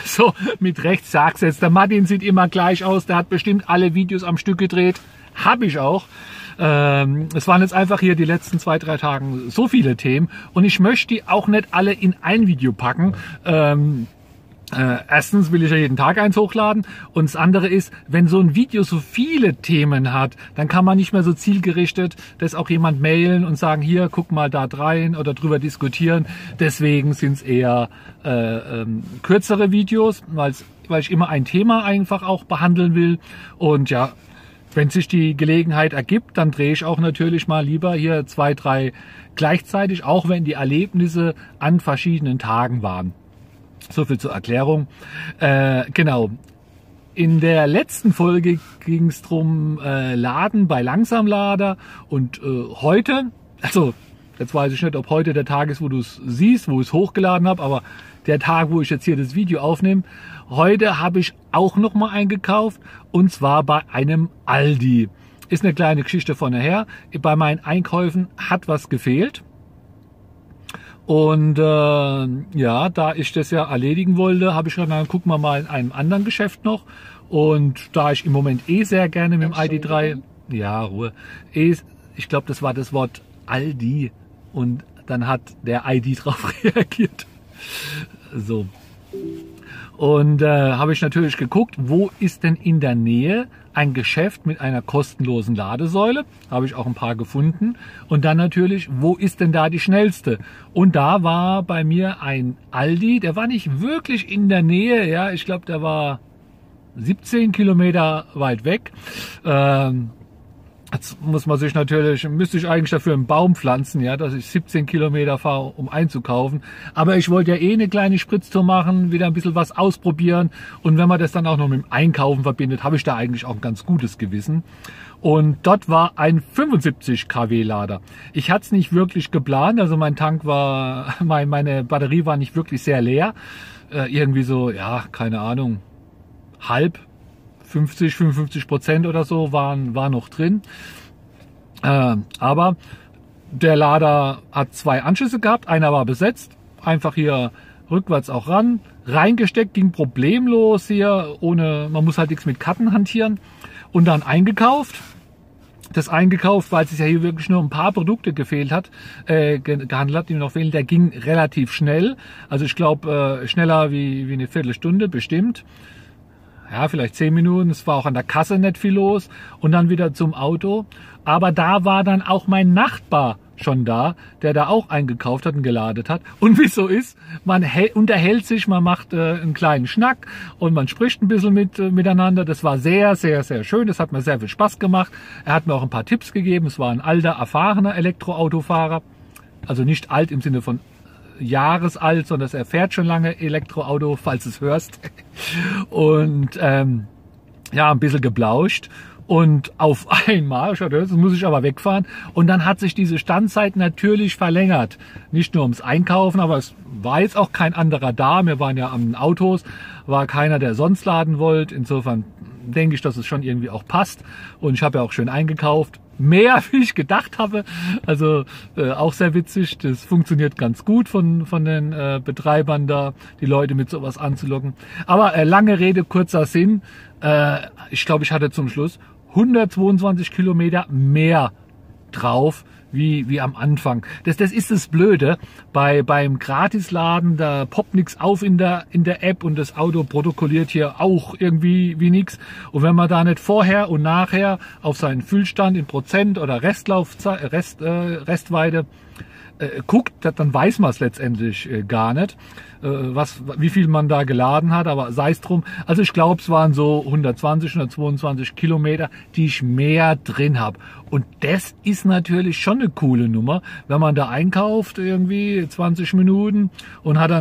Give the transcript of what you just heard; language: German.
So, mit rechts sag's jetzt. Der Martin sieht immer gleich aus. Der hat bestimmt alle Videos am Stück gedreht. Hab ich auch. Ähm, es waren jetzt einfach hier die letzten zwei, drei Tagen so viele Themen. Und ich möchte die auch nicht alle in ein Video packen. Ähm, äh, erstens will ich ja jeden Tag eins hochladen und das andere ist, wenn so ein Video so viele Themen hat, dann kann man nicht mehr so zielgerichtet das auch jemand mailen und sagen, hier, guck mal da rein oder drüber diskutieren. Deswegen sind es eher äh, ähm, kürzere Videos, weil ich immer ein Thema einfach auch behandeln will und ja, wenn sich die Gelegenheit ergibt, dann drehe ich auch natürlich mal lieber hier zwei, drei gleichzeitig, auch wenn die Erlebnisse an verschiedenen Tagen waren. So viel zur Erklärung. Äh, genau. In der letzten Folge ging es drum äh, Laden bei Langsamlader und äh, heute, also jetzt weiß ich nicht, ob heute der Tag ist, wo du es siehst, wo ich es hochgeladen habe, aber der Tag, wo ich jetzt hier das Video aufnehme, heute habe ich auch noch mal eingekauft und zwar bei einem Aldi. Ist eine kleine Geschichte von daher. Bei meinen Einkäufen hat was gefehlt. Und äh, ja, da ich das ja erledigen wollte, habe ich gesagt, dann gucken wir mal in einem anderen Geschäft noch. Und da ich im Moment eh sehr gerne mit dem ID3, ja, Ruhe, eh, ich glaube, das war das Wort Aldi. Und dann hat der ID drauf reagiert. So. Und äh, habe ich natürlich geguckt, wo ist denn in der Nähe ein Geschäft mit einer kostenlosen Ladesäule. Habe ich auch ein paar gefunden. Und dann natürlich, wo ist denn da die schnellste? Und da war bei mir ein Aldi, der war nicht wirklich in der Nähe. Ja, ich glaube, der war 17 Kilometer weit weg. Ähm, Jetzt muss man sich natürlich, müsste ich eigentlich dafür einen Baum pflanzen, ja, dass ich 17 Kilometer fahre, um einzukaufen. Aber ich wollte ja eh eine kleine Spritztour machen, wieder ein bisschen was ausprobieren. Und wenn man das dann auch noch mit dem Einkaufen verbindet, habe ich da eigentlich auch ein ganz gutes Gewissen. Und dort war ein 75 kW Lader. Ich hatte es nicht wirklich geplant, also mein Tank war, meine Batterie war nicht wirklich sehr leer. Äh, irgendwie so, ja, keine Ahnung, halb 50, 55 Prozent oder so waren, war noch drin. Äh, aber der Lader hat zwei Anschlüsse gehabt. Einer war besetzt. Einfach hier rückwärts auch ran. Reingesteckt ging problemlos hier. Ohne, man muss halt nichts mit Karten hantieren. Und dann eingekauft. Das eingekauft, weil es ja hier wirklich nur ein paar Produkte gefehlt hat, äh, gehandelt hat, die noch fehlen. Der ging relativ schnell. Also ich glaube äh, schneller wie, wie eine Viertelstunde bestimmt ja, vielleicht zehn Minuten. Es war auch an der Kasse nicht viel los und dann wieder zum Auto. Aber da war dann auch mein Nachbar schon da, der da auch eingekauft hat und geladet hat. Und wie so ist, man unterhält sich, man macht äh, einen kleinen Schnack und man spricht ein bisschen mit, äh, miteinander. Das war sehr, sehr, sehr schön. Das hat mir sehr viel Spaß gemacht. Er hat mir auch ein paar Tipps gegeben. Es war ein alter, erfahrener Elektroautofahrer. Also nicht alt im Sinne von Jahresalt, sondern er fährt schon lange Elektroauto, falls es hörst. Und ähm, ja, ein bisschen geblauscht. Und auf einmal, das muss ich aber wegfahren. Und dann hat sich diese Standzeit natürlich verlängert. Nicht nur ums Einkaufen, aber es war jetzt auch kein anderer da. Wir waren ja am Autos, war keiner, der sonst laden wollte. Insofern denke ich, dass es schon irgendwie auch passt. Und ich habe ja auch schön eingekauft mehr, wie ich gedacht habe. Also äh, auch sehr witzig. Das funktioniert ganz gut von, von den äh, Betreibern da, die Leute mit sowas anzulocken. Aber äh, lange Rede, kurzer Sinn. Äh, ich glaube, ich hatte zum Schluss 122 Kilometer mehr drauf wie, wie am Anfang. Das, das ist das Blöde. Bei, beim Gratisladen, da poppt nichts auf in der, in der App und das Auto protokolliert hier auch irgendwie wie nichts. Und wenn man da nicht vorher und nachher auf seinen Füllstand in Prozent oder Restlaufzeit, Rest, äh, Restweite äh, guckt, dann weiß man es letztendlich äh, gar nicht, äh, was, wie viel man da geladen hat, aber sei es drum. Also ich glaube, es waren so 120, 122 Kilometer, die ich mehr drin habe. Und das ist natürlich schon eine coole Nummer, wenn man da einkauft irgendwie 20 Minuten und hat dann